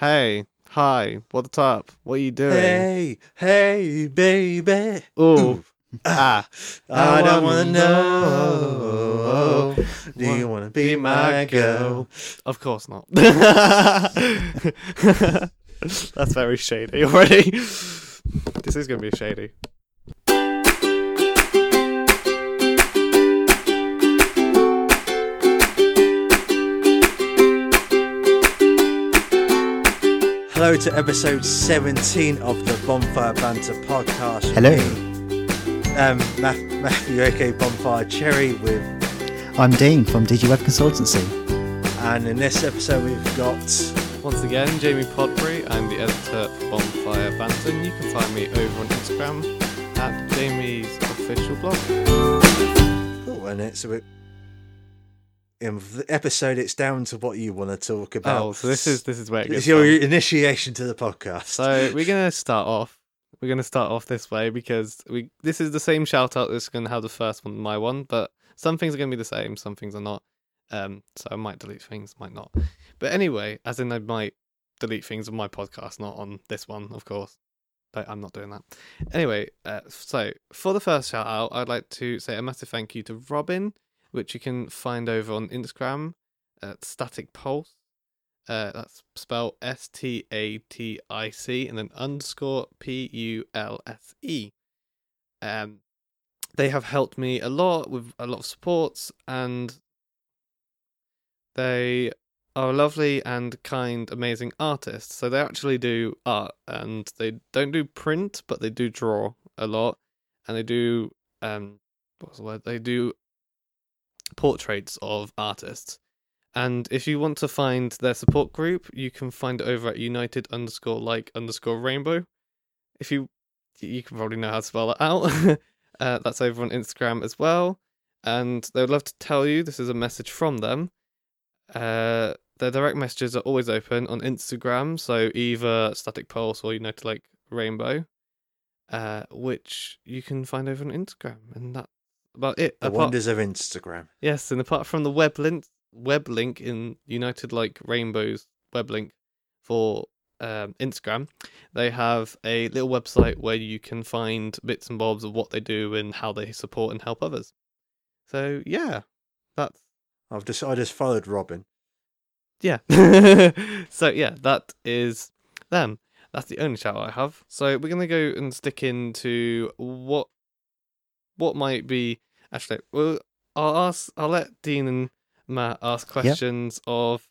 Hey, hi, what's up? What are you doing? Hey, hey, baby. Ooh, ah, I don't want to wanna know. Do you want to be my girl? Of course not. That's very shady already. This is going to be shady. Hello to episode 17 of the Bonfire Banter podcast. Hello. Um, Ma- Matthew, aka Bonfire Cherry, with, I'm Dean from DigiWeb Consultancy. and in this episode we've got. Once again, Jamie Podbury. I'm the editor for Bonfire Banter. and You can find me over on Instagram at Jamie's official blog. Oh, and it's a in the episode. It's down to what you want to talk about. Oh, so this is this is where it It's your fun. initiation to the podcast. So we're gonna start off. We're gonna start off this way because we this is the same shout out that's gonna have the first one, my one, but some things are gonna be the same, some things are not. Um, so I might delete things, might not. But anyway, as in I might delete things on my podcast, not on this one, of course. But I'm not doing that. Anyway, uh, so for the first shout out, I'd like to say a massive thank you to Robin, which you can find over on Instagram at Static Pulse. Uh, that's spelled S T A T I C and then underscore P U L S E. Um, they have helped me a lot with a lot of supports, and they are lovely and kind, amazing artists. So they actually do art, and they don't do print, but they do draw a lot, and they do um, what's the word? They do portraits of artists. And if you want to find their support group, you can find it over at united underscore like underscore rainbow. If you you can probably know how to spell that out. uh, that's over on Instagram as well. And they would love to tell you this is a message from them. Uh, their direct messages are always open on Instagram, so either Static Pulse or United Like Rainbow, uh, which you can find over on Instagram, and that's about it. the Apart- wonders of Instagram. Yes, and apart from the web link, web link in United Like Rainbow's web link for um, Instagram, they have a little website where you can find bits and bobs of what they do and how they support and help others. So yeah, that's I've just I just followed Robin. yeah. so yeah, that is them. That's the only shout I have. So we're gonna go and stick into what what might be actually. Well, I'll ask. I'll let Dean and Matt ask questions of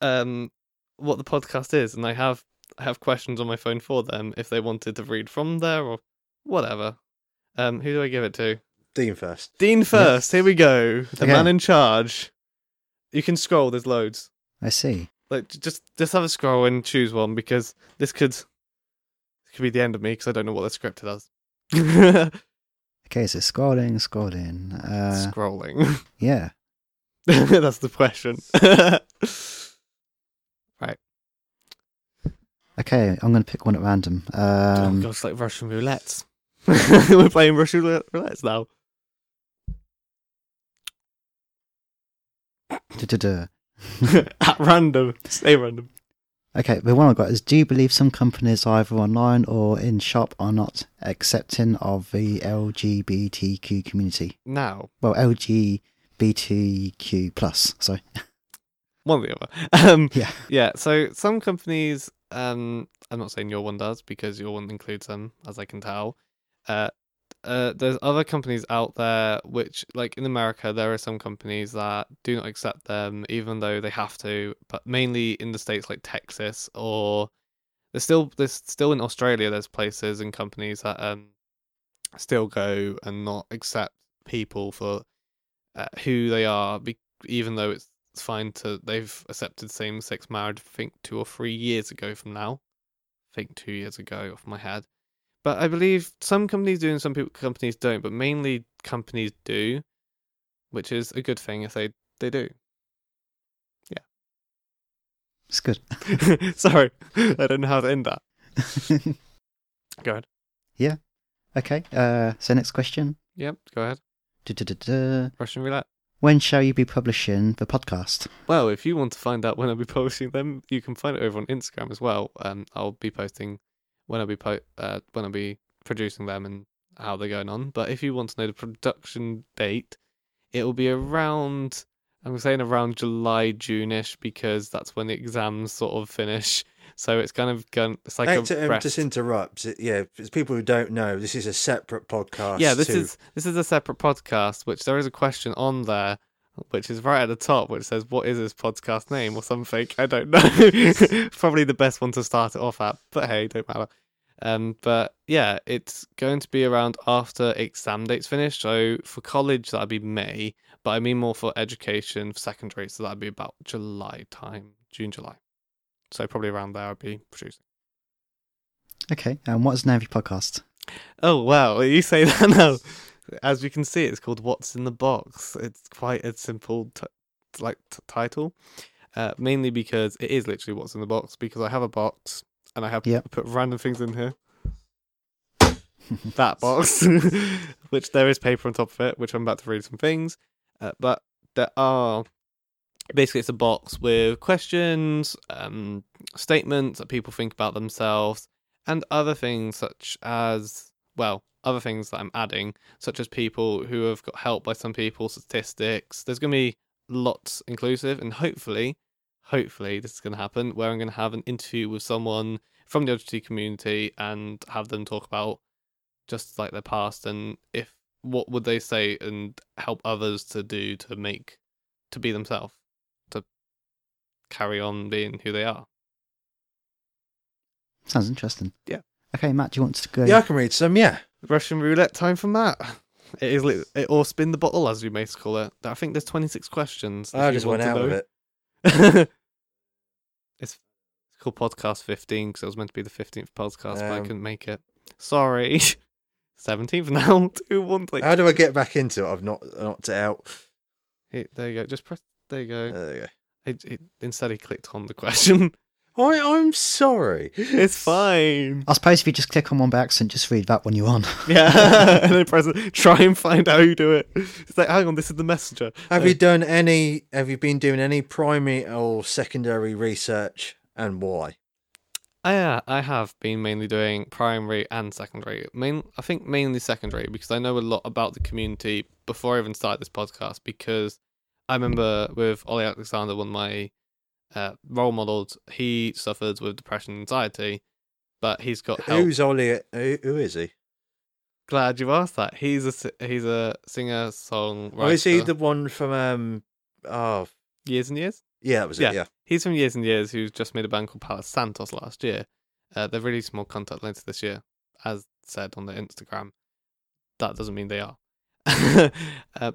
um what the podcast is, and I have I have questions on my phone for them if they wanted to read from there or whatever. Um, who do I give it to? Dean first. Dean first. Here we go. The Okay. man in charge. You can scroll. There's loads. I see. Like just just have a scroll and choose one because this could this could be the end of me because I don't know what the script does. Okay, so scrolling, scrolling. Uh, Scrolling. yeah. That's the question. right. Okay, I'm going to pick one at random. oh Um, gosh, like Russian roulette. We're playing Russian roulette roulette now. At random. Stay random. Okay, the one I've got is Do you believe some companies, either online or in shop, are not accepting of the LGBTQ community? Now, Well, LGBTQ plus. Sorry. one or the other. Um, Yeah. Yeah, so some companies, um, I'm not saying your one does because your one includes them, as I can tell. Uh, uh, there's other companies out there which, like in America, there are some companies that do not accept them, even though they have to. But mainly in the states like Texas, or there's still there's still in Australia. There's places and companies that um still go and not accept people for uh, who they are, be- even though it's fine to they've accepted same sex marriage I think two or three years ago from now. I think two years ago off my head. But I believe some companies do and some people companies don't, but mainly companies do, which is a good thing if they, they do. Yeah. It's good. Sorry. I don't know how to end that. Go ahead. Yeah. Okay, uh, so next question. Yep, go ahead. Duh-duh-duh-duh. Russian roulette. When shall you be publishing the podcast? Well, if you want to find out when I'll be publishing them, you can find it over on Instagram as well. Um, I'll be posting when I'll be po- uh, when I'll be producing them and how they're going on. But if you want to know the production date, it will be around. I'm saying around July, June-ish, because that's when the exams sort of finish. So it's kind of going. It's like a um, just interrupt. Yeah, for people who don't know, this is a separate podcast. yeah, this to- is this is a separate podcast. Which there is a question on there, which is right at the top, which says, "What is this podcast name?" or something. I don't know. Probably the best one to start it off at, but hey, don't matter. Um, but yeah, it's going to be around after exam dates finish. So for college, that'd be May, but I mean more for education, for secondary. So that'd be about July time, June, July. So probably around there, I'd be producing. Okay, and what's name of your podcast? Oh wow, you say that now. As you can see, it's called "What's in the Box." It's quite a simple, t- like t- title, uh, mainly because it is literally "What's in the Box." Because I have a box and I have Yep. put random things in here. that box, which there is paper on top of it, which I'm about to read some things. Uh, but there are basically it's a box with questions, um, statements that people think about themselves, and other things such as well, other things that I'm adding, such as people who have got help by some people, statistics. There's going to be lots inclusive, and hopefully, hopefully, this is going to happen where I'm going to have an interview with someone from the LGBT community and have them talk about just like their past and if what would they say and help others to do to make to be themselves to carry on being who they are Sounds interesting. Yeah. Okay, Matt, do you want to go? Yeah, I can read some. Yeah, russian roulette time for matt it is lit- it, or spin the bottle as we may call it i think there's 26 questions if I you just want went to out of it. it's, it's called podcast 15 because it was meant to be the 15th podcast but i Um, couldn't make it sorry 17th now two one like How do I get back into it? I've not knocked it out. Hey, there you go. Just press. There you go. There you go. It, it, instead, he clicked on the question. I, I'm sorry. it's fine. I suppose if you just click on one by accident, just read that one you're on. Yeah, and then press it. Try and find out how you do it. It's like, hang on, this is the messenger. Have No. you done any? Have you been doing any primary or secondary research, and why? Yeah, uh, I have been mainly doing primary and secondary. Main, I think mainly secondary because I know a lot about the community before I even started this podcast. Because I remember with Olly Alexander, one of my uh, role models, he suffered with depression and anxiety, but he's got help. Who's Olly? Who, who is he? Glad you asked that. He's a he's a singer songwriter. Oh, is he the one from? Um. Oh, years and years? yeah, that was Yeah. it. Yeah. He's from Years and Years, who's just made a band called Palace Santos last year. Uh, they've released more content later this year, as said on their Instagram. That doesn't mean they are. Uh,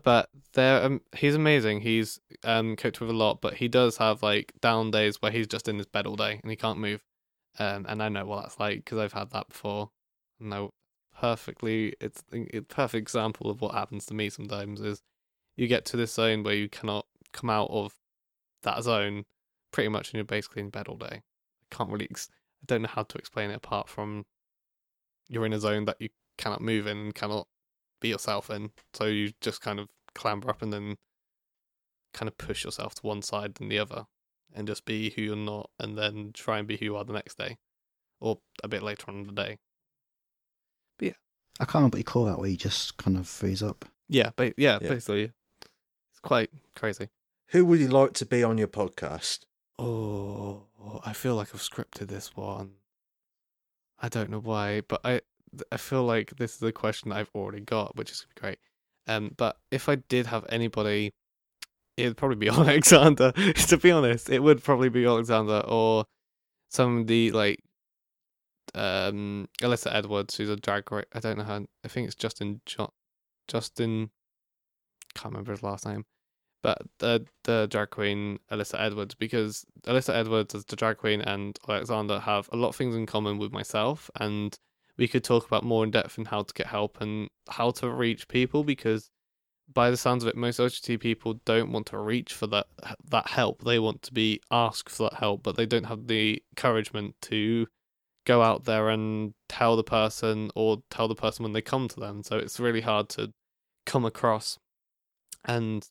but they're um, he's amazing. He's um coped with a lot, but he does have like down days where he's just in his bed all day and he can't move. Um, and I know what that's like because I've had that before. No, perfectly. It's a perfect example of what happens to me sometimes. Is you get to this zone where you cannot come out of that zone pretty much and you're basically in bed all day. I can't really, ex- I don't know how to explain it apart from you're in a zone that you cannot move in and cannot be yourself in. So you just kind of clamber up and then kind of push yourself to one side than the other and just be who you're not and then try and be who you are the next day or a bit later on in the day. Yeah, I can't remember what you call that, where you just kind of freeze up. Yeah, but yeah, Yeah. basically, it's quite crazy. Who would you like to be on your podcast? Oh, I feel like I've scripted this one. I don't know why, but I I feel like this is a question I've already got, which is great. Um, but if I did have anybody, it'd probably be Alexander. to be honest, it would probably be Alexander or somebody like um Alyssa Edwards, who's a drag. I don't know how. I think it's Justin jo- Justin. Can't remember his last name but the the drag queen Alyssa Edwards because Alyssa Edwards as the drag queen and Alexander have a lot of things in common with myself and we could talk about more in depth and how to get help and how to reach people because by the sounds of it most LGBT people don't want to reach for that that help they want to be asked for that help but they don't have the encouragement to go out there and tell the person or tell the person when they come to them so it's really hard to come across and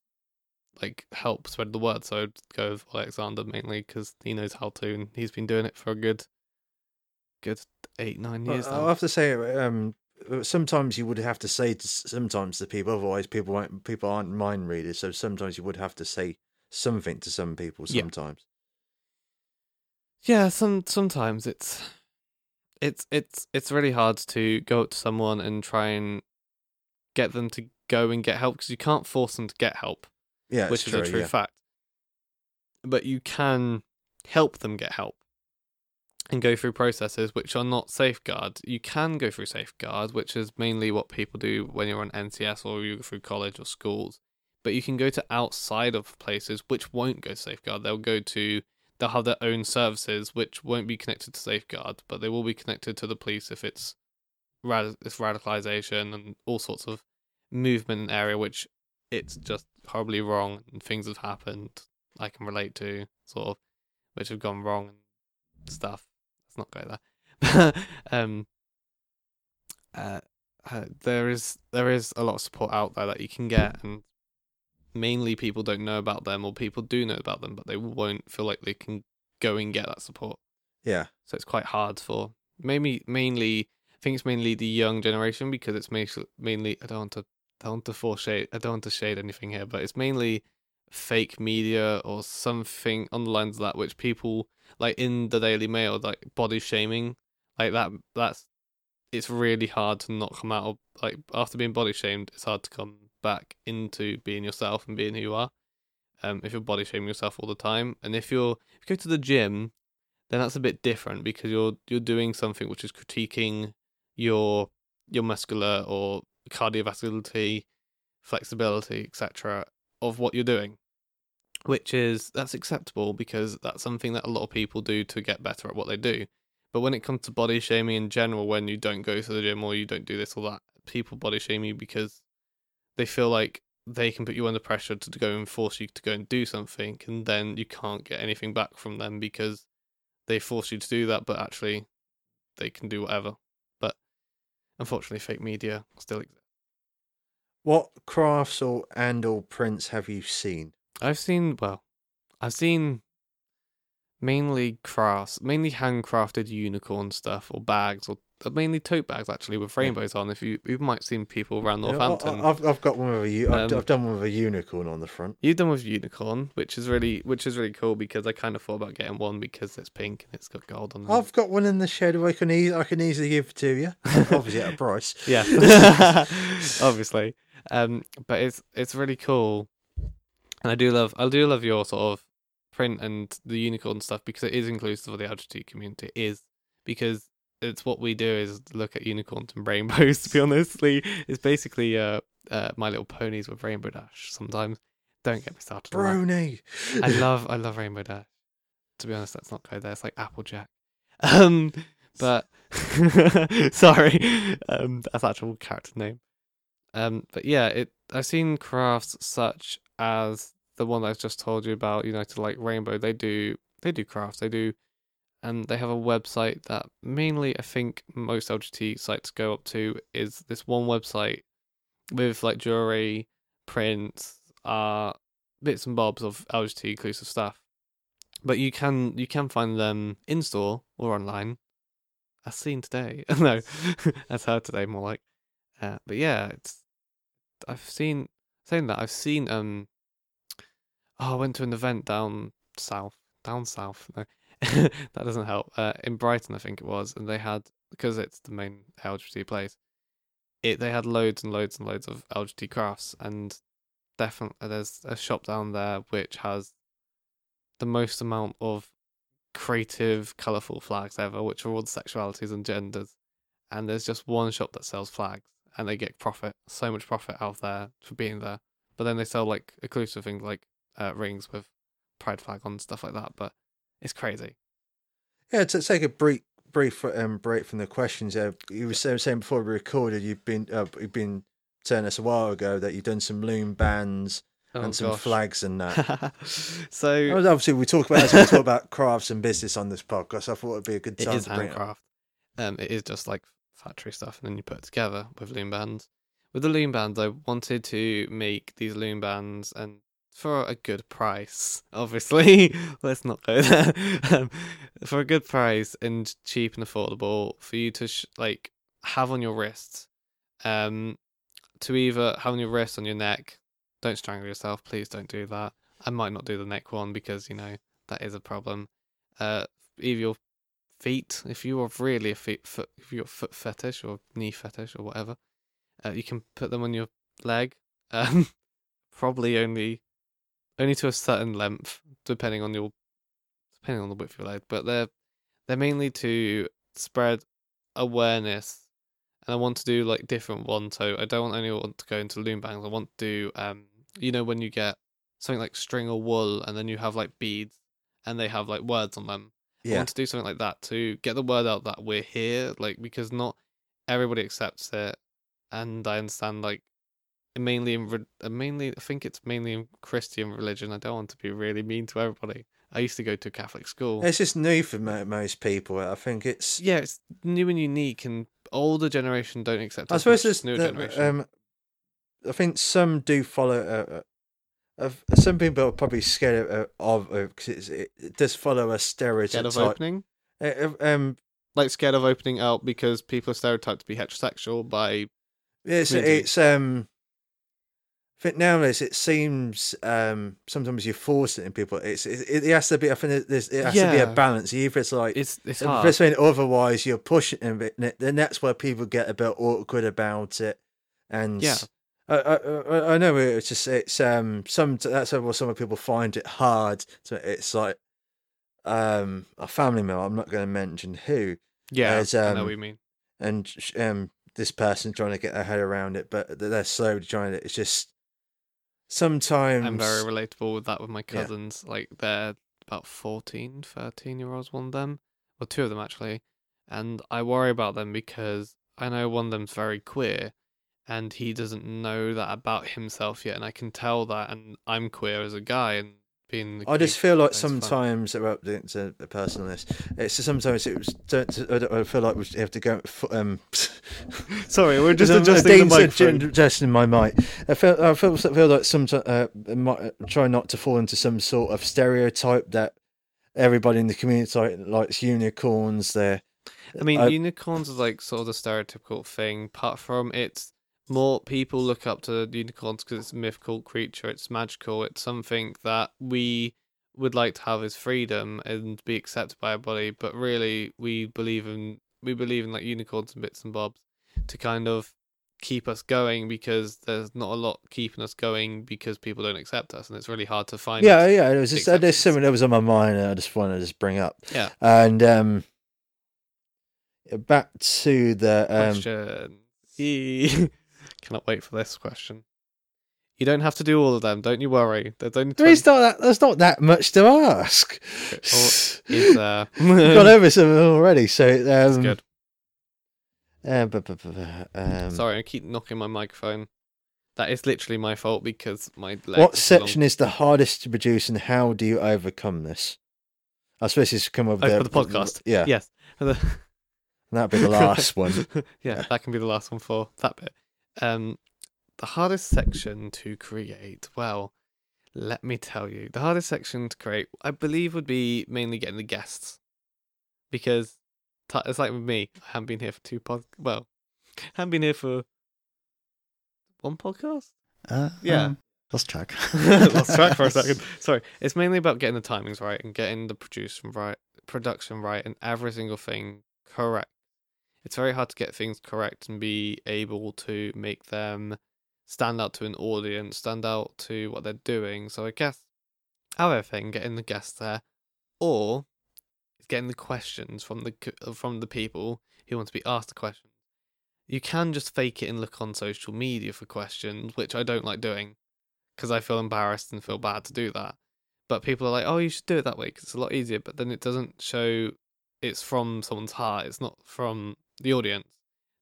like help spread the word. So I'd go with Alexander mainly because he knows how to, and he's been doing it for a good, good eight nine Well, years I'll have to say, um, sometimes you would have to say to, sometimes to people, otherwise people won't. People aren't mind readers, so sometimes you would have to say something to some people. Yeah. Sometimes, Yeah, some sometimes it's it's it's it's really hard to go up to someone and try and get them to go and get help because you can't force them to get help. yeah, which is true, a true yeah. fact. But you can help them get help and go through processes which are not safeguard. You can go through safeguard, which is mainly what people do when you're on NCS or you go through college or schools. But you can go to outside of places which won't go safeguard. They'll go to they'll have their own services which won't be connected to safeguard, but they will be connected to the police if it's rad- it's radicalization and all sorts of movement area which it's just horribly wrong and things have happened I can relate to, sort of, which have gone wrong and stuff. Let's not go there. um, uh, uh, there is there is a lot of support out there that you can get, and mainly people don't know about them, or people do know about them, but they won't feel like they can go and get that support. Yeah, So it's quite hard for maybe mainly I think it's mainly the young generation because it's mainly mainly I don't want to I don't want to shade I don't want to shade anything here, but it's mainly fake media or something on the lines of that which people like in the Daily Mail like body shaming like that that's it's really hard to not come out of like after being body shamed it's hard to come back into being yourself and being who you are um if you're body shaming yourself all the time and if you're if you go to the gym then that's a bit different because you're you're doing something which is critiquing your your muscular or cardiovascularity, flexibility, etc. of what you're doing, which is that's acceptable because that's something that a lot of people do to get better at what they do. But when it comes to body shaming in general, when you don't go to the gym or you don't do this or that, people body shame you because they feel like they can put you under pressure to go and force you to go and do something, and then you can't get anything back from them because they force you to do that, but actually they can do whatever. But unfortunately, fake media still exists. What crafts or and or prints have you seen? I've seen, well, I've seen mainly crafts, mainly handcrafted unicorn stuff or bags, or mainly tote bags actually with rainbows on. If you you might seen people around Northampton. I, have I've got one with a u- I've, Um, I've done one with a unicorn on the front. You've done with unicorn, which is really which is really cool because I kind of thought about getting one because it's pink and it's got gold on it. I've got one in the shed I can e- I can easily give to you. Obviously at a price. Yeah, obviously. Um, but it's it's really cool, and I do love I do love your sort of print and the unicorn stuff because it is inclusive of the LGBT community. It is because it's what we do is look at unicorns and rainbows. To be honestly, it's basically uh, uh My Little Ponies with Rainbow Dash. Sometimes don't get me started. Brony. I love I love Rainbow Dash. To be honest, that's not go there. It's like Applejack. Um, but sorry, um, that's actual character name. Um, but yeah, it I've seen crafts such as the one I just told you about. You know, to like Rainbow, they do they do crafts. They do, and they have a website that mainly I think most LGBT sites go up to is this one website with like jewelry, prints, uh, bits and bobs of LGBT inclusive stuff. But you can you can find them in store or online. As seen today, no, as heard today, more like. Uh, but yeah, it's I've seen saying that I've seen um. Oh, I went to an event down south, down south. No, that doesn't help. Uh, in Brighton, I think it was, and they had because it's the main LGBT place. It they had loads and loads and loads of LGBT crafts, and definitely there's a shop down there which has the most amount of creative, colourful flags ever, which are all the sexualities and genders. And there's just one shop that sells flags, and they get profit, so much profit out there for being there. But then they sell like exclusive things like uh, rings with pride flag on stuff like that. But it's crazy. Yeah, to take a brief brief um, break from the questions there, you were saying before we recorded you've been uh, you've been telling us a while ago that you've done some loom bands Oh, and some gosh. flags and that. so Obviously, we talk about as we talk about crafts and business on this podcast. I thought it'd be a good time is to bring it handcraft. Um, it is just like factory stuff, and then you put it together with loom bands. With the loom bands, I wanted to make these loom bands and for a good price. Obviously, let's not go there. um, for a good price and cheap and affordable for you to sh- like have on your wrists, um, to either have on your wrist on your neck. Don't strangle yourself, please. Don't do that. I might not do the neck one because you know that is a problem. Uh, either your feet, if you are really a feet foot, if you're foot fetish or knee fetish or whatever, uh, you can put them on your leg. Um, probably only only to a certain length, depending on your depending on the width of your leg. But they're they're mainly to spread awareness, and I want to do like different ones. So I don't want only want to go into loom bands. I want to do um, you know, when you get something like string or wool, and then you have like beads, and they have like words on them. I Yeah. want to do something like that to get the word out that we're here, like because not everybody accepts it, and I understand like mainly in re- uh, mainly I think it's mainly in Christian religion. I don't want to be really mean to everybody. I used to go to a Catholic school. It's just new for mo- most people. I think it's. yeah, it's new and unique, and older generation don't accept. I suppose much as there's. newer the- generation. Um, I think some do follow. Uh, uh, of some people are probably scared of of because it, it does follow a stereotype. scared of opening, Uh, um, like scared of opening out because people are stereotyped to be heterosexual by It's it's um. I think nowadays it seems um sometimes you force it in people. It's it, it has to be. I think there's it has to be a balance. Either it's like it's it's if hard. it's saying otherwise you're pushing it, a bit, then that's where people get a bit awkward about it. And Yeah. I I I- I know it's just it's um some that's why some people find it hard. So it's like um a family member. I'm not going to mention who. Yeah, as, I know um, what you mean. and um, this person trying to get their head around it, but they're slowly trying it. It's just sometimes I'm very relatable with that with my Yeah. cousins. Like they're about 14, 13 year olds, one of them, or two of them actually. And I worry about them because I know one of them's very queer and he doesn't know that about himself yet. And I can tell that. And I'm queer as a guy and being. I just feel like sometimes about the, the, the person on this. It's just sometimes it was. Don't, I don't- I feel like we have to go. Um, Sorry, we're just I'm- adjusting Dean's the microphone. Adjusting my mic. I feel. I feel, feel like sometimes uh, try not to fall into some sort of stereotype that everybody in the community likes unicorns. They're. I mean, unicorns is like sort of the stereotypical thing. Apart from it's more people look up to unicorns because it's a mythical creature. It's magical. It's something that we would like to have as freedom and be accepted by everybody. But really, we believe in we believe in like unicorns and bits and bobs to kind of keep us going because there's not a lot keeping us going because people don't accept us, and it's really hard to find. Yeah, yeah. It was just uh, there's something that was on my mind, and I just wanted to just bring up. Yeah. And um, back to the um. Cannot wait for this question. You don't have to do all of them, don't you worry. There's only there's not that. There's not that much to ask. is there? Gone over some already, so That's um, good. Uh, bu- bu- bu- um, Sorry, I keep knocking my microphone. That is literally my fault because my legs What section long. is the hardest to produce, and how do you overcome this? I suppose it's come up Oh, with for the podcast? Yeah, Yes. The- that'd be the last one. yeah, that can be the last one for that bit. Um, the hardest section to create. Well, let me tell you, the hardest section to create, I believe, would be mainly getting the guests, because t- it's like with me. I haven't been here for two pod. Well, I haven't been here for one podcast. Uh, Yeah. um, lost track. Lost track for a second. Sorry, it's mainly about getting the timings right and getting the production right, production right, and every single thing correct. It's very hard to get things correct and be able to make them stand out to an audience, stand out to what they're doing. So I guess our thing, getting the guests there, or getting the questions from the uh, from the people who want to be asked the questions. You can just fake it and look on social media for questions, which I don't like doing because I feel embarrassed and feel bad to do that. But people are like, "Oh, you should do it that way because it's a lot easier." But then it doesn't show it's from someone's heart. It's not from the audience.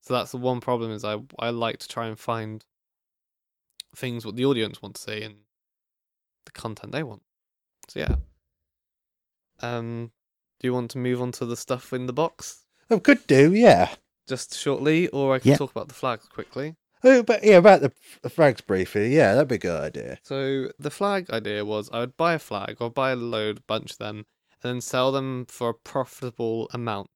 So that's the one problem. Is I I like to try and find things what the audience want to see and the content they want. So yeah. Um, do you want to move on to the stuff in the box Oh, could do, yeah. just shortly, or I can Yeah. talk about the flags quickly? Oh, but yeah, about the f- flags briefly. Yeah, that'd be a good idea. So the flag idea was I would buy a flag or buy a load, bunch of them, and then sell them for a profitable amount.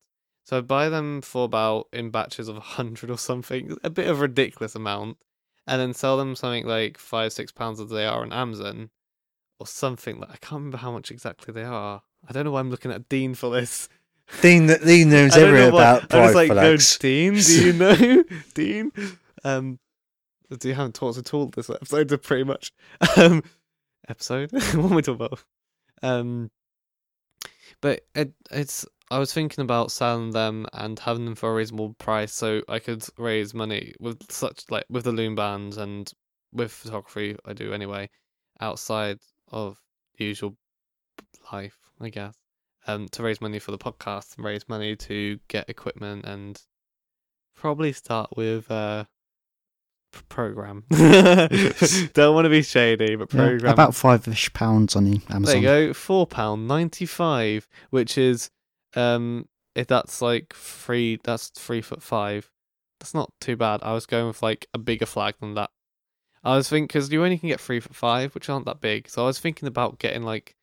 So I'd buy them for about in batches of a hundred or something, a bit of a ridiculous amount, and then sell them something like five, six pounds as they are on Amazon, or something like I can't remember how much exactly they are. I don't know why I'm looking at Dean for this. Dean, that Dean knows everything know about I was like, no. Dean, do you know? Dean? Um, do you haven't talked at all this episode? Pretty much. Um, episode? what am I talking about? Um, but it, it's. I was thinking about selling them and having them for a reasonable price, so I could raise money with such like with the loom bands and with photography. I do anyway, outside of usual life, I guess um, to raise money for the podcast and raise money to get equipment and probably start with uh, program. Don't want to be shady, but Yeah, program. about five-ish pounds on the there Amazon. you go, four pound ninety five, which is um, if that's like three, that's three foot five. That's not too bad. I was going with like a bigger flag than that. I was thinking because you only can get three foot five, which aren't that big. So I was thinking about getting like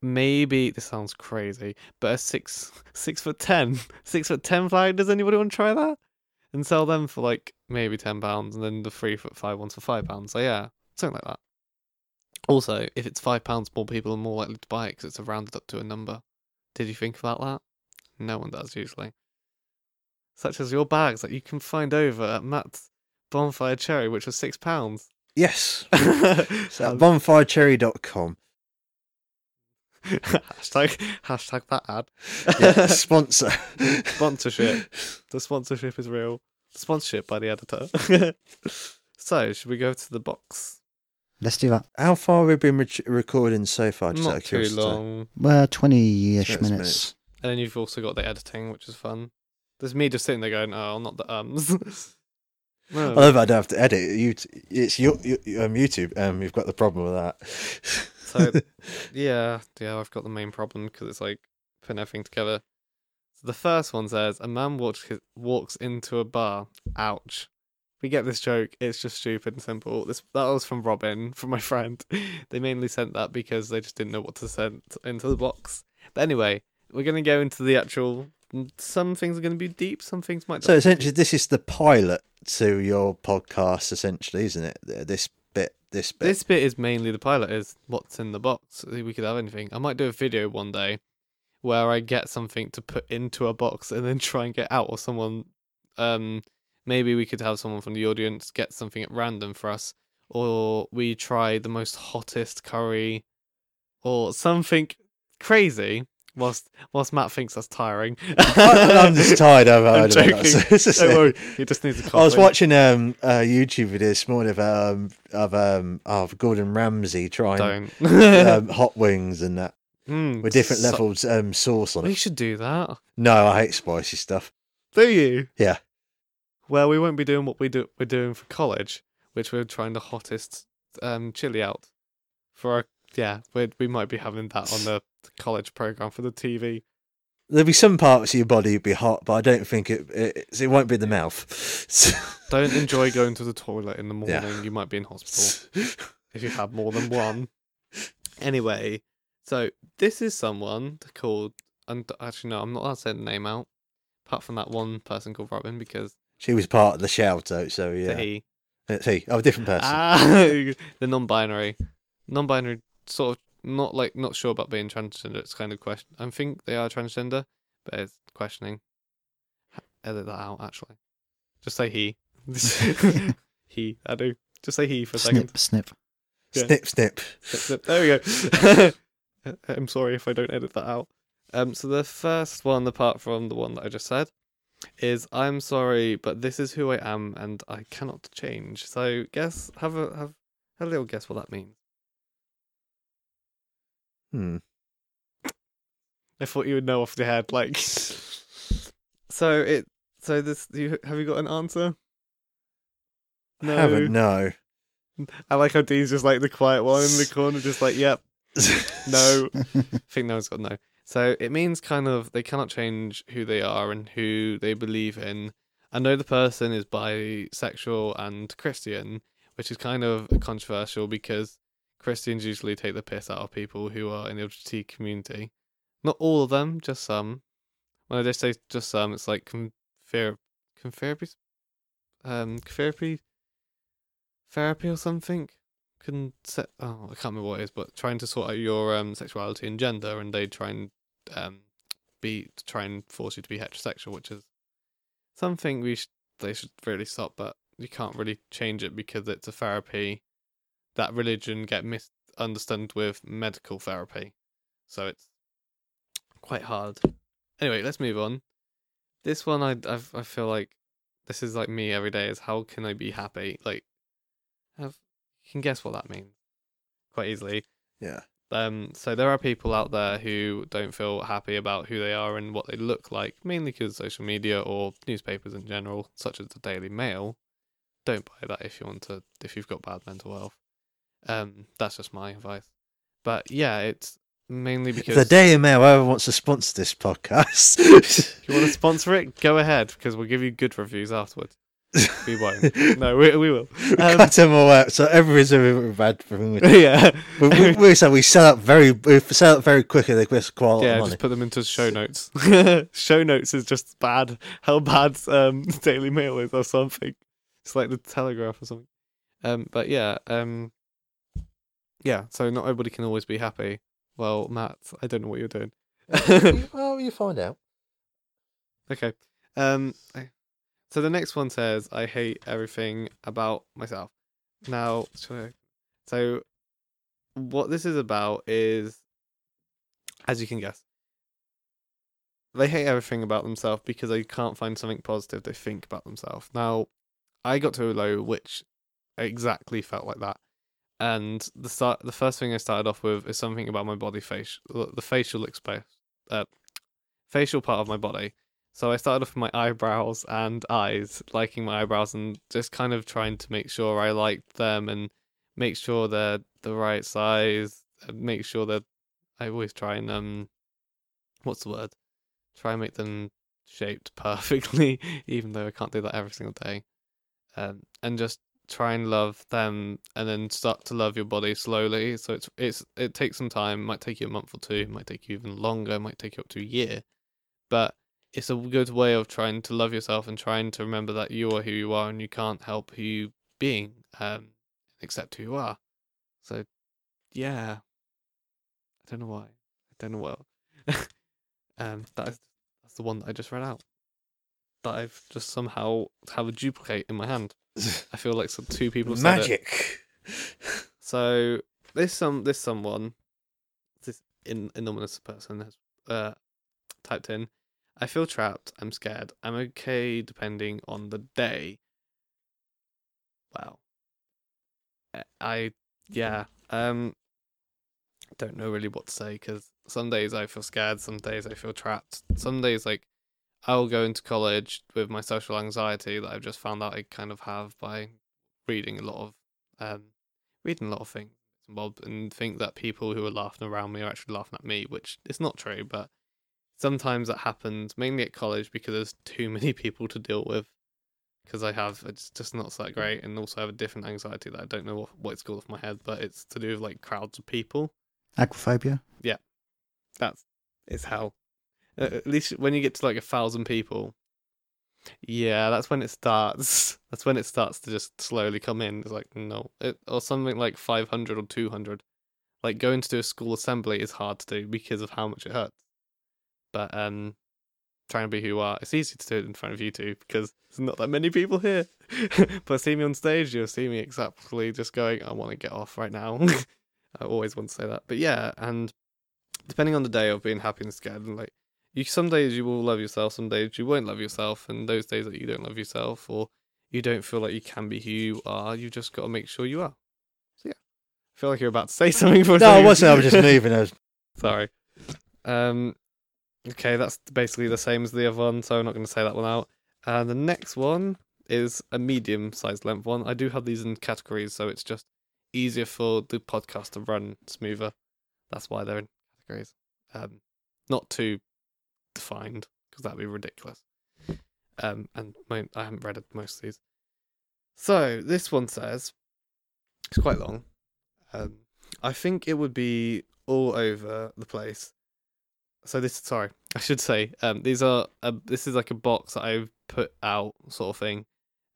maybe this sounds crazy, but a six six foot ten, six foot ten flag. Does anybody want to try that? And sell them for like maybe ten pounds, and then the three foot five ones for five pounds. So yeah, something like that. Also, if it's five pounds, more people are more likely to buy it because it's rounded up to a number. Did you think about that? No one does usually. Such as your bags that you can find over at Matt's Bonfire Cherry, which was six pounds. Yes. It's at bonfirecherry.com. hashtag hashtag that ad. Yeah, sponsor. Sponsorship. The sponsorship is real. Sponsorship by the editor. so, should we go to the box? Let's do that. How far have we been re- recording so far? Just out Not of too curiosity? long. Well, twenty-ish Yes, minutes. And then you've also got the editing, which is fun. There's me just sitting there going, "Oh, not the ums." no. I love I don't have to edit. You, it's your, your um, YouTube. Um, you've got the problem with that. So yeah, yeah, I've got the main problem because it's like putting everything together. So the first one says a man walks walks into a bar. Ouch. We get this joke. It's just stupid and simple. This that was from Robin, from my friend. They mainly sent that because they just didn't know what to send into the box. But anyway, we're gonna go into the actual. Some things are gonna be deep. Some things might. so not essentially, this is the pilot to your podcast, essentially, isn't it? This bit, this bit. This bit is mainly the pilot. Is what's in the box. We could have anything. I might do a video one day where I get something to put into a box and then try and get out, or someone. Um, maybe we could have someone from the audience get something at random for us, or we try the most hottest curry, or something crazy. Whilst whilst Matt thinks that's tiring. I, I'm just tired. I've I'm heard about joking. that. Don't worry, he just needs a I was watching um a YouTube video this morning of um of um of Gordon Ramsay trying um, hot wings and that Mm, with different so- levels um sauce on it. We should do that. No, I hate spicy stuff. Do you? Yeah. Well, we won't be doing what we do. We're doing for college, which we're trying the hottest um, chili out for our. Yeah, we we might be having that on the college program for the TV. There'll be some parts of your body that'll be hot, but I don't think it it, it won't be the mouth. Don't enjoy going to the toilet in the Yeah. morning. You might be in hospital if you have more than one. Anyway, so this is someone called. And actually, no, I'm not allowed to say the name out. Apart from that one person called Robin, because she was part of the shout out, so the yeah. he Let's see. Oh, a different person. Ah, the non-binary, non-binary, sort of not like not sure about being transgender. It's kind of question. I think they are transgender, but it's questioning. Edit that out. Actually, just say he. he. I do. Just say he for a second. Snip, snip. yeah. Snip, snip. Snip, snip. There we go. I'm sorry if I don't edit that out. Um, so the first one, apart from the one that I just said, is I'm sorry, but this is who I am, and I cannot change. So guess have a have a little guess what that means. Hmm. I thought you would know off the head, like. so it. So this. You have you got an answer? No. Haven't no. I like how Dean's just like the quiet one in the corner, just like, yep, no. I think no one's got no. So it means kind of they cannot change who they are and who they believe in. I know the person is bisexual and Christian, which is kind of controversial because Christians usually take the piss out of people who are in the LGBT community. Not all of them, just some. When I just say just some, it's like confer- conferpy, um, therapy, therapy or something. Can set. Oh, I can't remember what it is, but trying to sort out your um sexuality and gender, and they try and um be to try and force you to be heterosexual, which is something we sh- they should really stop. But you can't really change it because it's a therapy that religion get misunderstood with medical therapy, so it's quite hard. Anyway, let's move on. This one, I I, I feel like this is like me every day. Is how can I be happy? Like, have you can guess what that means quite easily. Yeah. Um, so there are people out there who don't feel happy about who they are and what they look like, mainly because social media or newspapers in general, such as the Daily Mail. Don't buy that if you want to, if you've got bad mental health. Um, that's just my advice. But yeah, it's mainly because If the Daily Mail ever wants to sponsor this podcast, if you want to sponsor it, go ahead because we'll give you good reviews afterwards. We won't. no, we, we will. Um, cut them all out. So every a we've had from we, yeah. we, we, we, so we sell up very we sell up very quickly. They quite a lot yeah, of money. just put them into show notes. show notes is just bad. How bad um, Daily Mail is or something. It's like the Telegraph or something. Um, but yeah, um, yeah. So not everybody can always be happy. Well, Matt, I don't know what you're doing. well, you find out. okay. Um, I- so the next one says, "I hate everything about myself." Now, so what this is about is, as you can guess, they hate everything about themselves because they can't find something positive they think about themselves. Now, I got to a low which exactly felt like that. And the start, the first thing I started off with is something about my body face, the facial express, uh, facial part of my body. So I started off with my eyebrows and eyes, liking my eyebrows and just kind of trying to make sure I liked them and make sure they're the right size, make sure that I always try and um, what's the word? Try and make them shaped perfectly, even though I can't do that every single day. Um, and just try and love them, and then start to love your body slowly. So it's it's it takes some time. Might take you a month or two. Might take you even longer. Might take you up to a year. But it's a good way of trying to love yourself and trying to remember that you are who you are, and you can't help who you being, um, except who you are. So, yeah. I don't know why. I don't know what. um, that is that's the one that I just read out. That I've just somehow have a duplicate in my hand. I feel like some two people have said. Magic. So this some this someone, this in, anonymous person has uh typed in. I feel trapped. I'm scared. I'm okay depending on the day. Wow. Uh, I yeah. Um. Don't know really what to say because some days I feel scared. Some days I feel trapped. Some days like I'll go into college with my social anxiety that I've just found out I kind of have by reading a lot of um reading a lot of things and and think that people who are laughing around me are actually laughing at me, which is not true, but sometimes that happens mainly at college because there's too many people to deal with. Because I have, it's just not that great, and also I have a different anxiety that I don't know what, what it's called off my head, but it's to do with like crowds of people. Aquaphobia. Yeah That's it's hell. At least when you get to like a thousand people, yeah, that's when it starts. That's when it starts to just slowly come in. It's like no, it, or something like five hundred or two hundred. Like going to do a school assembly is hard to do because of how much it hurts. But um, trying to be who you are, it's easy to do it in front of you two because there's not that many people here. but see me on stage, you'll see me exactly just going, I want to get off right now. I always want to say that. But yeah, and depending on the day of being happy and scared, and like you, some days you will love yourself, some days you won't love yourself, and those days that you don't love yourself or you don't feel like you can be who you are, you just got to make sure you are. So yeah, I feel like you're about to say something for a No, I wasn't. I was just moving. I was, Sorry. Um, okay, that's basically the same as the other one, so I'm not going to say that one out. And the next one is a medium-sized length one. I do have these in categories, so it's just easier for the podcast to run smoother. That's why they're in categories. Um, not too defined because that'd be ridiculous. Um, and my, I haven't read most of these. So this one says it's quite long. Um, I think it would be all over the place. So this, sorry, I should say, um, these are uh, this is like a box that I've put out, sort of thing,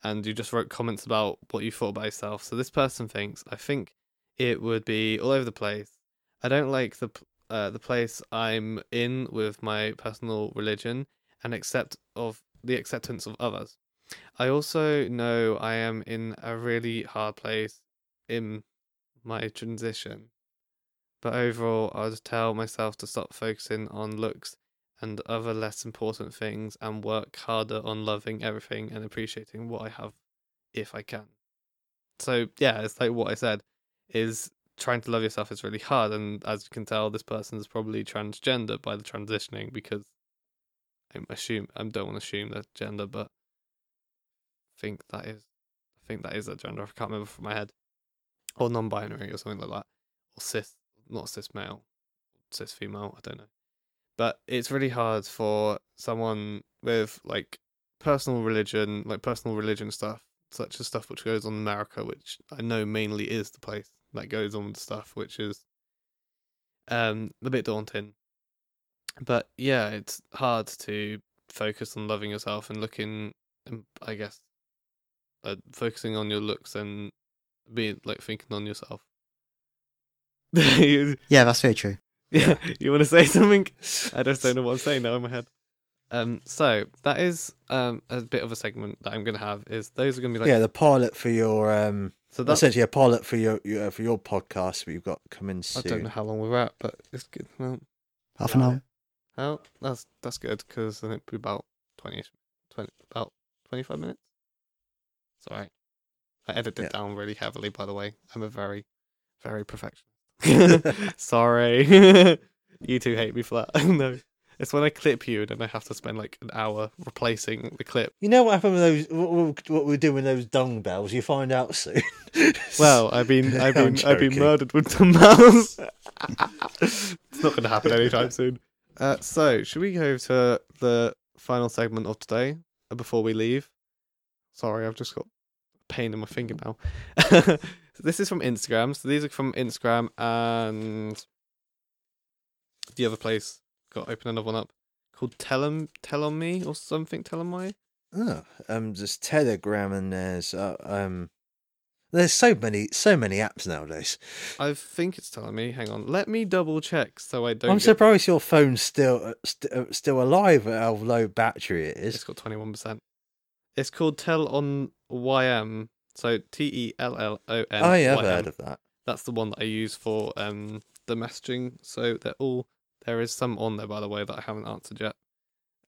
and you just wrote comments about what you thought about yourself. So this person thinks, I think it would be all over the place. I don't like the uh, the place I'm in with my personal religion and accept of the acceptance of others. I also know I am in a really hard place in my transition. But overall, I'll just tell myself to stop focusing on looks and other less important things and work harder on loving everything and appreciating what I have if I can. So, yeah, it's like what I said is trying to love yourself is really hard. And as you can tell, this person is probably transgender by the transitioning because I assume, I don't want to assume that gender, but I think that is, I think that is a gender. I can't remember from my head. Or non binary or something like that. Or cis not cis male, cis female, I don't know. But it's really hard for someone with like personal religion, like personal religion stuff, such as stuff which goes on in America, which I know mainly is the place that goes on with stuff, which is um a bit daunting. But yeah, it's hard to focus on loving yourself and looking, um, I guess, uh, focusing on your looks and being like thinking on yourself. You- Yeah, that's very true. yeah, you want to say something? I just don't know what I'm saying now in my head. Um, so that is um a bit of a segment that I'm gonna have. Is those are gonna be like yeah, the pilot for your um, so that's essentially a pilot for your, your for your podcast that you've got coming soon. I don't know how long we're at, but it's good. Well, Half an hour. how that's that's good because then it'd be about 20, 20 about twenty five minutes. It's alright. I edited Yeah. down really heavily, by the way. I'm a very, very perfectionist. Sorry, you two hate me for that. no, it's when I clip you and then I have to spend like an hour replacing the clip. You know what happened with those? What, what- what we do with those dung bells? You find out soon. Well, I've been, I've I'm been, I've been joking. murdered with mouse. it's not going to happen anytime soon. Uh, so, should we go to the final segment of today uh, before we leave? Sorry, I've just got pain in my finger now. So this is from Instagram. So these are from Instagram and the other place. Got to open another one up called Tell 'em, Tell on Me or something. Tell 'em why. oh, um, there's Telegram and there's uh, um, there's so many so many apps nowadays. I think it's telling me. Hang on, let me double check so I don't. I'm get- surprised your phone's still uh, st- uh, still alive at how low battery it is. It's got twenty one percent. It's called Tell on YM. So T E L L O N. I have heard of that. That's the one that I use for um the messaging. So they're all there is some on there by the way that I haven't answered yet.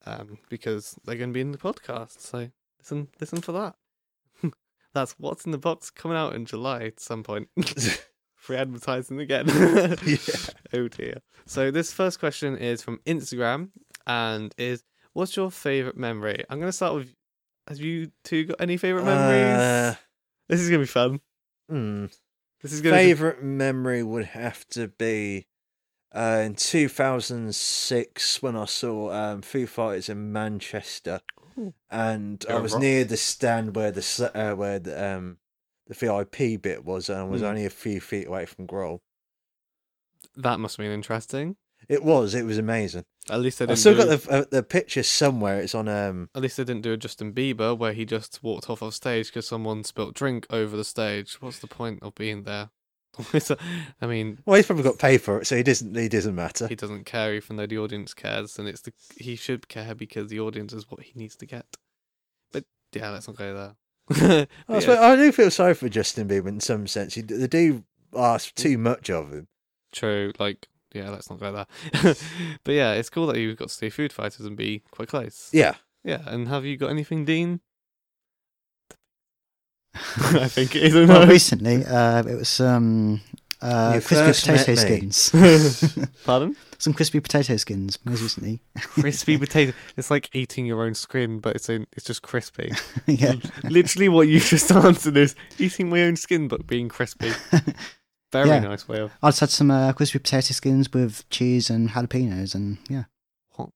Um, because they're going to be in the podcast. So listen, listen for that. That's what's in the box coming out in July at some point. Free advertising again. Yeah. Oh dear. So this first question is from Instagram and is what's your favourite memory? I'm gonna start with have you two got any favourite memories? Uh, this is gonna be fun. hmm. This is gonna be Favorite memory would have to be uh, in 2006 when I saw um, Foo Fighters in Manchester, Ooh. and I was rock. near the stand where the uh, where the um, the VIP bit was, and I was Hmm. only a few feet away from Grohl. that must have been interesting. It was, it was amazing. At least they didn't still do got the uh, the picture somewhere. It's on um. at least they didn't do a Justin Bieber where he just walked off of stage because someone spilt drink over the stage. What's the point of being there? I mean, Well, he's probably got pay for it, so he doesn't. He doesn't matter. he doesn't care even though the audience cares and it's the he should care because the audience is what he needs to get but yeah let's not go there I, yeah, I do feel sorry for Justin Bieber in some sense. He, they do ask too much of him. true like yeah let's not go there but yeah it's cool that you've got to see Foo Fighters and be quite close Yeah. yeah and have you got anything dean i think it is a Well, no. recently, uh, it was some uh, You crispy potato skins. pardon some crispy potato skins, most recently. crispy potato it's like eating your own skin but it's in, it's just crispy yeah. literally what you just answered is eating my own skin but being crispy very Yeah. nice way of I just had some uh, crispy potato skins with cheese and jalapenos, and yeah, What?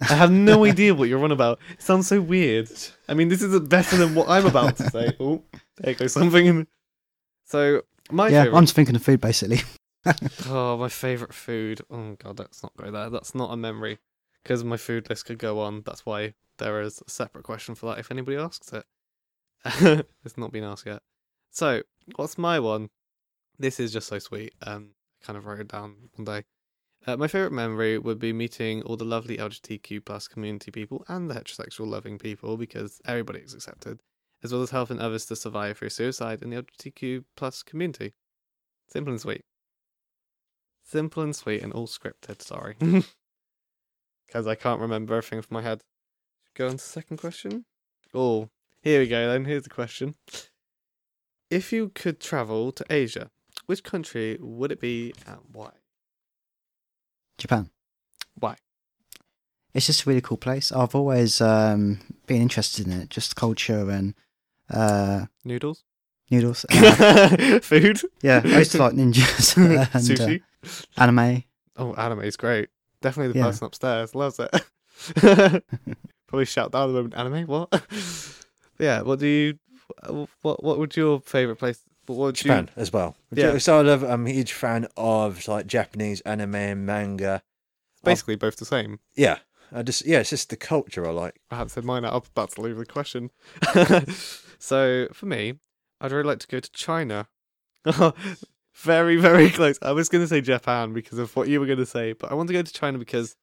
I have no idea what you're on about. It sounds so weird. I mean, this isn't better than what I'm about to say. Oh, there goes something. In... So my yeah, favorite. I'm just thinking of food basically. Oh, my favorite food. Oh god, that's not go there. That's not a memory because my food list could go on. That's why there is a separate question for that if anybody asks it. it's not been asked yet. So, what's my one? This is just so sweet. Um, I kind of wrote it down one day. Uh, my favorite memory would be meeting all the lovely LGBTQ plus community people and the heterosexual loving people because everybody is accepted, as well as helping others to survive through suicide in the LGBTQ plus community. Simple and sweet. Simple and sweet and all scripted, sorry. Because I can't remember everything from my head. Go on to the second question. Oh, here we go then. Here's the question. If you could travel to Asia, which country would it be and why? Japan. Why? It's just a really cool place. I've always um, been interested in it, just culture and uh, Noodles? noodles. Uh, Food? yeah, I used to like ninjas and uh, Sushi? anime. Oh, anime is great. Definitely the Yeah. person upstairs loves it. Probably shout down the moment, anime, what? yeah, what do you, what what would your favourite place, what would you, Japan as well. Yeah. So I love. I'm a huge fan of like Japanese anime and manga. basically both the same. Yeah, I just yeah, it's just the culture I like. I haven't said mine. I'm about to leave the question. so for me, I'd really like to go to China. very, very close. I was going to say Japan because of what you were going to say, but I want to go to China because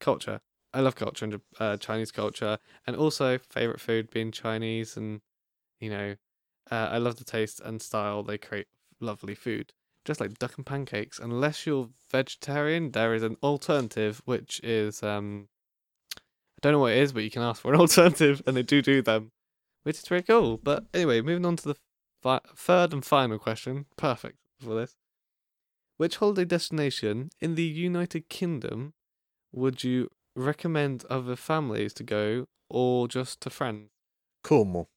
culture. I love culture and uh, Chinese culture, and also favorite food being Chinese, and you know, uh, I love the taste and style they create. Lovely food, just like duck and pancakes. Unless you're vegetarian, there is an alternative, which is um, I don't know what it is, but you can ask for an alternative, and they do do them, which is very cool. But anyway, moving on to the fi- third and final question. Perfect for this. Which holiday destination in the United Kingdom would you recommend other families to go, or just to friends? Cornwall.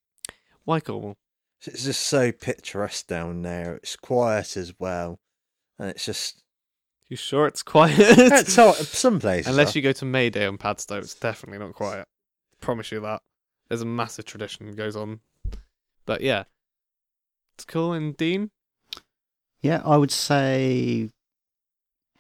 Why Cornwall? It's just so picturesque down there. It's quiet as well, and it's just You sure it's quiet? it's hard, some places. Unless are. you go to Mayday on Padstow, it's definitely not quiet. Promise you that. There's a massive tradition that goes on. But yeah. It's cool. And Dean? Yeah, I would say,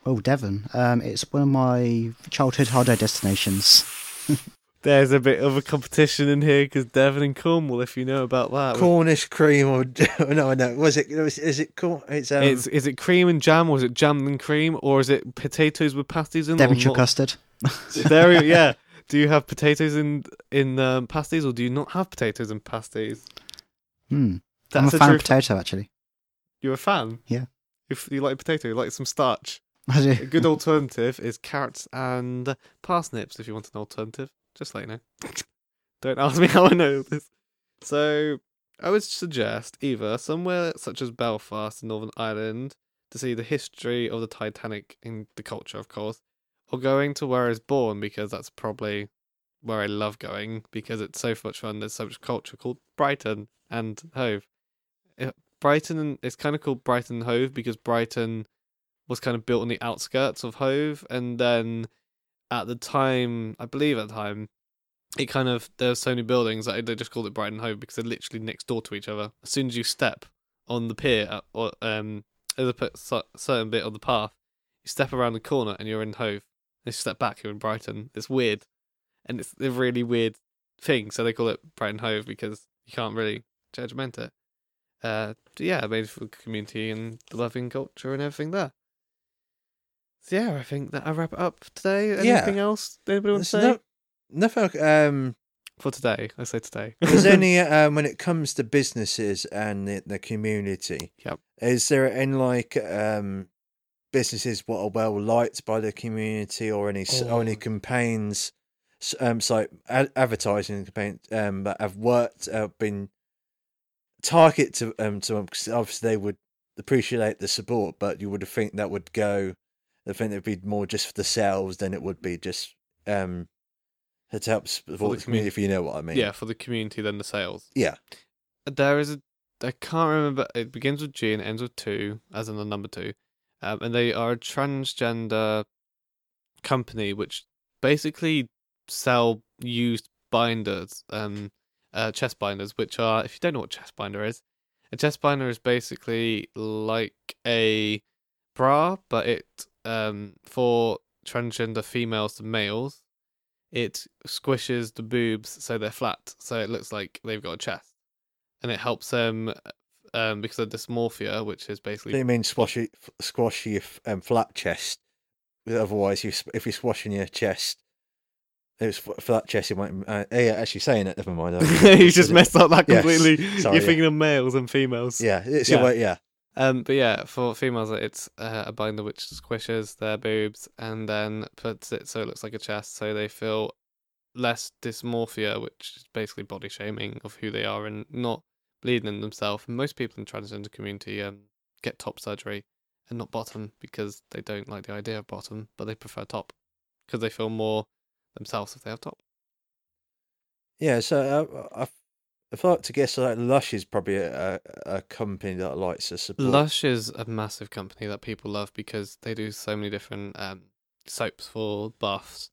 oh, Devon. Um, it's one of my childhood holiday destinations. There's a bit of a competition in here because Devon and Cornwall, if you know about that. Cornish cream or no, no, was it? Was, is it? Corn, it's um, it's, is it cream and jam, or is it jam and cream, or is it potatoes with pasties in? or Devonshire not? custard. There, yeah. Do you have potatoes in in um, pasties, or do you not have potatoes in pasties? Hmm. That's I'm a a fan of potato, actually. You're a fan. Yeah. If you like potato, you like some starch. I do. A good alternative is carrots and parsnips if you want an alternative. Just let you know. Don't ask me how I know this. So, I would suggest either somewhere such as Belfast in Northern Ireland to see the history of the Titanic in the culture, of course, or going to where I was born because that's probably where I love going because it's so much fun. There's so much culture called Brighton and Hove. Brighton, it's kind of called Brighton Hove because Brighton was kind of built on the outskirts of Hove, and then at the time, I believe at the time, it kind of there were so many buildings that they just called it Brighton Hove because they're literally next door to each other. As soon as you step on the pier uh, or um, a certain bit of the path, you step around the corner and you're in Hove. You step back, you're in Brighton. It's weird, and it's a really weird thing. So they call it Brighton Hove because you can't really judgment it. Uh, yeah, made for the community and the loving culture and everything there. So yeah, I think that I wrap it up today. Yeah. Anything else anybody want to say no, nothing. Um, for today? I say today. there's only um, when it comes to businesses and the, the community. Yep. Is there any like um businesses what are well liked by the community or any s or any Oh. campaigns? Um, so ad- advertising campaigns um that have worked uh, been target to um to them 'cause obviously they would appreciate the support, but you would think that would go. I think it'd be more just for the sales than it would be just um to help support the commu- community. If you know what I mean. yeah, for the community than the sales. Yeah. There is a I can't remember. It begins with G and ends with two, as in the number two, um, and they are a transgender company which basically sell used binders, um, uh, chest binders, which are if you don't know what chest binder is, a chest binder is basically like a bra, but it um for transgender females to males, it squishes the boobs so they're flat, so it looks like they've got a chest, and it helps them um because of dysmorphia, which is basically you mean squashy, squashy um, flat chest? Otherwise, you, if you're squashing your chest, it was flat chest. It might. Uh, yeah, actually saying it. Never mind. you just messed up that Yes. completely. Sorry, You're yeah. thinking of males and females. Yeah, it's Yeah. yeah. yeah. Um, but yeah, for females, it's uh, a binder which squishes their boobs and then puts it so it looks like a chest, so they feel less dysmorphia, which is basically body shaming of who they are and not believing in themselves. And most people in the transgender community um get top surgery and not bottom because they don't like the idea of bottom, but they prefer top because they feel more themselves if they have top. Yeah, so uh, I, I like to guess like Lush is probably a, a, a company that likes to support. Lush is a massive company that people love because they do so many different um, soaps for baths.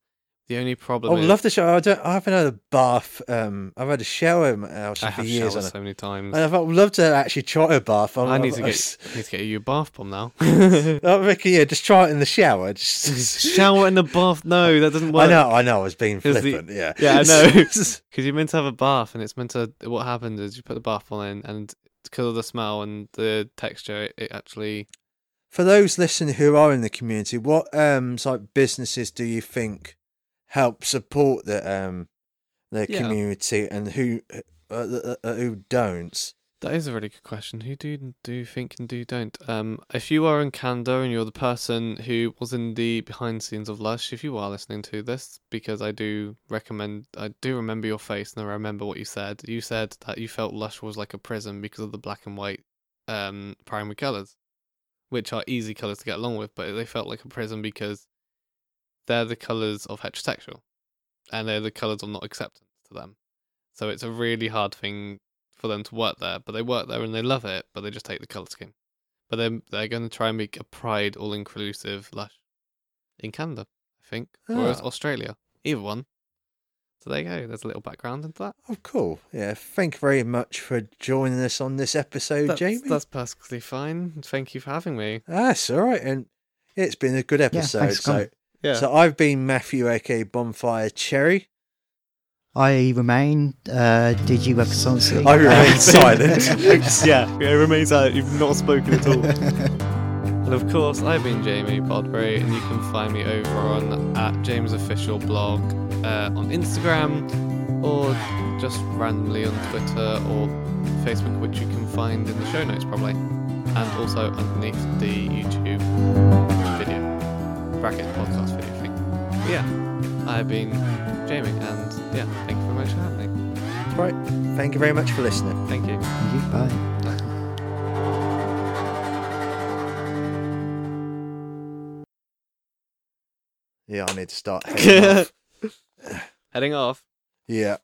The only problem I is love the show. I don't. I haven't had a bath. Um, I've had a shower in my house I for have years. showered so many times. I, I'd love to actually try a bath. I'm, I need to I'm- get need to get you a bath bomb now. oh, Ricky, yeah, just try it in the shower. Just Shower in the bath? No, that doesn't work. I know, I know. I was being 'Cause the- flippant. yeah, Yeah, I know. Because you're meant to have a bath, and it's meant to. What happens is you put the bath bomb in, and because of the smell and the texture, it, it actually. For those listening who are in the community, what um like businesses do you think help support the um the Yeah. community and who uh, uh, uh, who don't? That is a really good question. Who do do you think and do don't? Um, if you are in Canada and you're the person who was in the behind scenes of Lush, if you are listening to this, because I do recommend, I do remember your face and I remember what you said. You said that you felt Lush was like a prison because of the black and white um primary colors, which are easy colors to get along with, but they felt like a prison because they're the colors of heterosexual, and they're the colors of not acceptance to them. So it's a really hard thing for them to work there, but they work there and they love it, but they just take the color scheme. But then they're going to try and make a pride all inclusive lush in Canada, I think, or Ah. Australia, either one. So there you go. There's a little background into that. Oh, cool. Yeah, thank you very much for joining us on this episode, That's, Jamie. that's perfectly fine. Thank you for having me. That's all right, and it's been a good episode. thanks so, coming. Yeah. so I've been Matthew, aka Bonfire Cherry. I remain uh, DG Web Consultancy. I remain silent. yeah, it remains silent. You've not spoken at all. And of course, I've been Jamie Podbury, and you can find me over on at James Official Blog uh, on Instagram, or just randomly on Twitter or Facebook, which you can find in the show notes probably, and also underneath the YouTube video bracket podcast video thing. But yeah, I've been Jamie, and yeah, thank you very much for having me. right. Thank you very much for listening. Thank you. Thank you. Bye. Yeah, I need to start heading off. Heading off. Yeah.